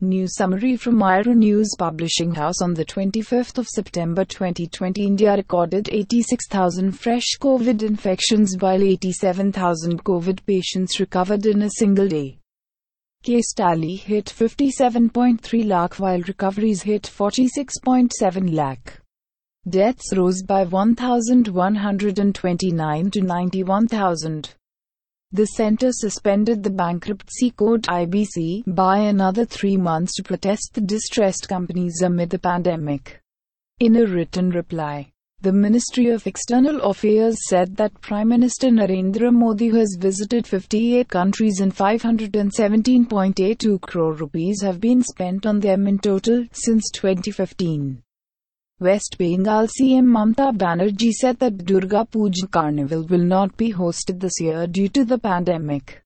News summary from Ira News Publishing House on the 25th of September 2020 India recorded 86,000 fresh COVID infections while 87,000 COVID patients recovered in a single day. Case tally hit 57.3 lakh while recoveries hit 46.7 lakh. Deaths rose by 1,129 to 91,000. The center suspended the bankruptcy code IBC by another three months to protest the distressed companies amid the pandemic. In a written reply, the Ministry of External Affairs said that Prime Minister Narendra Modi has visited 58 countries and 517.82 crore rupees have been spent on them in total since 2015. West Bengal CM Mamta Banerjee said that Durga Puja Carnival will not be hosted this year due to the pandemic.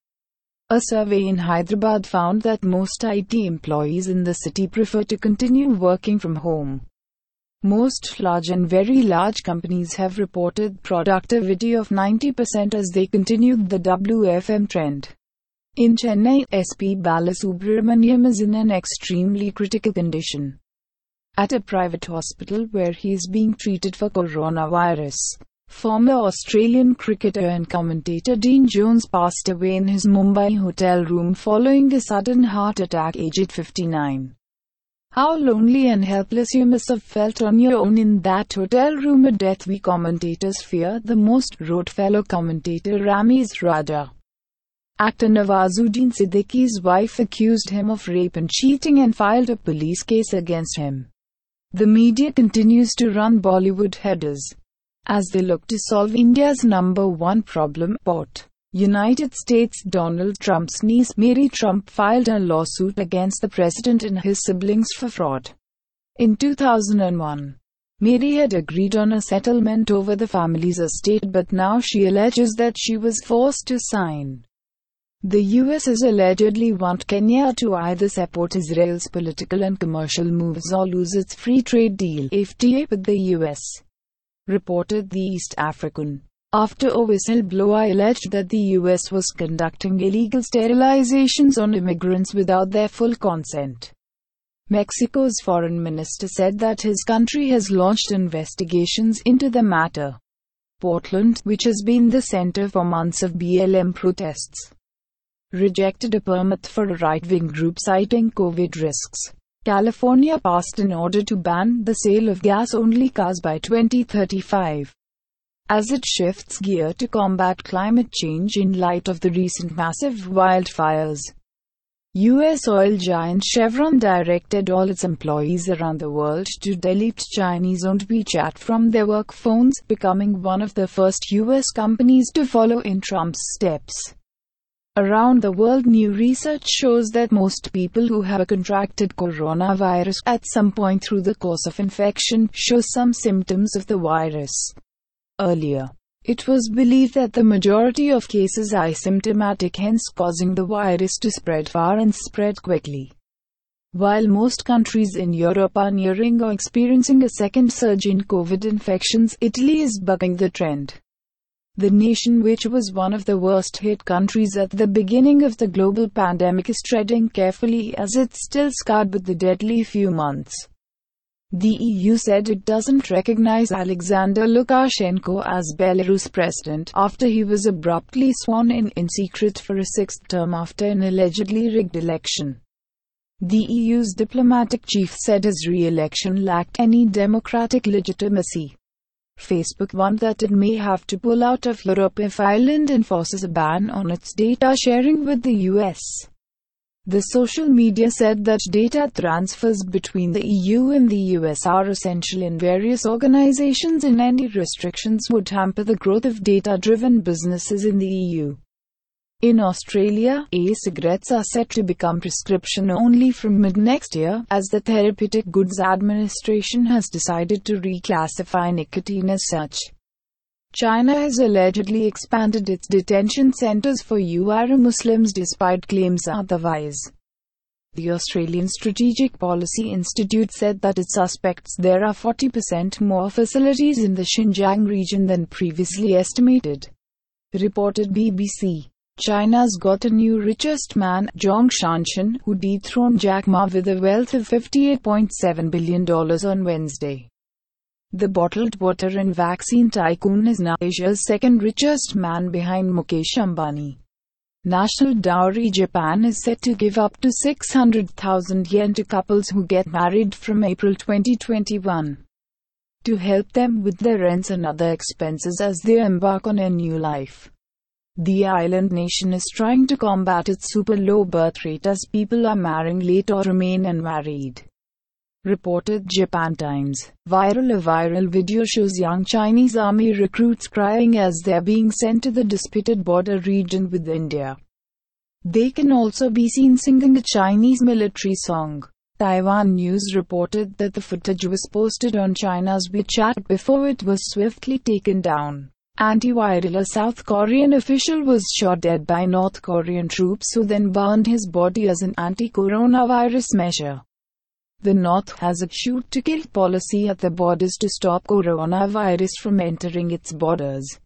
A survey in Hyderabad found that most IT employees in the city prefer to continue working from home. Most large and very large companies have reported productivity of 90% as they continued the WFM trend. In Chennai, SP Balasubramaniam is in an extremely critical condition at a private hospital where he is being treated for coronavirus. Former Australian cricketer and commentator Dean Jones passed away in his Mumbai hotel room following a sudden heart attack aged 59. How lonely and helpless you must have felt on your own in that hotel room, a death we commentators fear the most, wrote fellow commentator Ramiz Raja. Actor Nawazuddin Siddiqui's wife accused him of rape and cheating and filed a police case against him. The media continues to run Bollywood headers as they look to solve India's number one problem. Port. United States Donald Trump's niece Mary Trump filed a lawsuit against the president and his siblings for fraud. In 2001, Mary had agreed on a settlement over the family's estate, but now she alleges that she was forced to sign the US has allegedly want Kenya to either support Israel's political and commercial moves or lose its free trade deal FTA with the US. Reported the East African. After a whistleblower alleged that the US was conducting illegal sterilizations on immigrants without their full consent. Mexico's foreign minister said that his country has launched investigations into the matter. Portland, which has been the center for months of BLM protests, rejected a permit for a right-wing group citing COVID risks. California passed an order to ban the sale of gas-only cars by 2035. As it shifts gear to combat climate change in light of the recent massive wildfires. US oil giant Chevron directed all its employees around the world to delete Chinese-owned WeChat from their work phones, becoming one of the first US companies to follow in Trump's steps. Around the world new research shows that most people who have contracted coronavirus at some point through the course of infection show some symptoms of the virus. Earlier, it was believed that the majority of cases are asymptomatic hence causing the virus to spread far and spread quickly. While most countries in Europe are nearing or experiencing a second surge in COVID infections, Italy is bucking the trend. The nation which was one of the worst hit countries at the beginning of the global pandemic is treading carefully as it's still scarred with the deadly few months. The EU said it doesn't recognize Alexander Lukashenko as Belarus president after he was abruptly sworn in in secret for a sixth term after an allegedly rigged election. The EU's diplomatic chief said his re-election lacked any democratic legitimacy. Facebook warned that it may have to pull out of Europe if Ireland enforces a ban on its data sharing with the US. The social media said that data transfers between the EU and the US are essential in various organizations and any restrictions would hamper the growth of data-driven businesses in the EU. In Australia, e-cigarettes are set to become prescription only from mid next year, as the Therapeutic Goods Administration has decided to reclassify nicotine as such. China has allegedly expanded its detention centers for Uyghur Muslims despite claims otherwise. The Australian Strategic Policy Institute said that it suspects there are 40% more facilities in the Xinjiang region than previously estimated. Reported BBC. China's got a new richest man, Zhong Shanshan, who dethroned Jack Ma with a wealth of $58.7 billion on Wednesday. The bottled water and vaccine tycoon is now Asia's second richest man behind Mukesh Ambani. National Dowry Japan is set to give up to 600,000 yen to couples who get married from April 2021 to help them with their rents and other expenses as they embark on a new life. The island nation is trying to combat its super low birth rate as people are marrying late or remain unmarried. Reported Japan Times. Viral A viral video shows young Chinese army recruits crying as they are being sent to the disputed border region with India. They can also be seen singing a Chinese military song. Taiwan News reported that the footage was posted on China's WeChat before it was swiftly taken down. Antiviral A South Korean official was shot dead by North Korean troops who then burned his body as an anti-coronavirus measure. The North has a shoot to kill policy at the borders to stop coronavirus from entering its borders.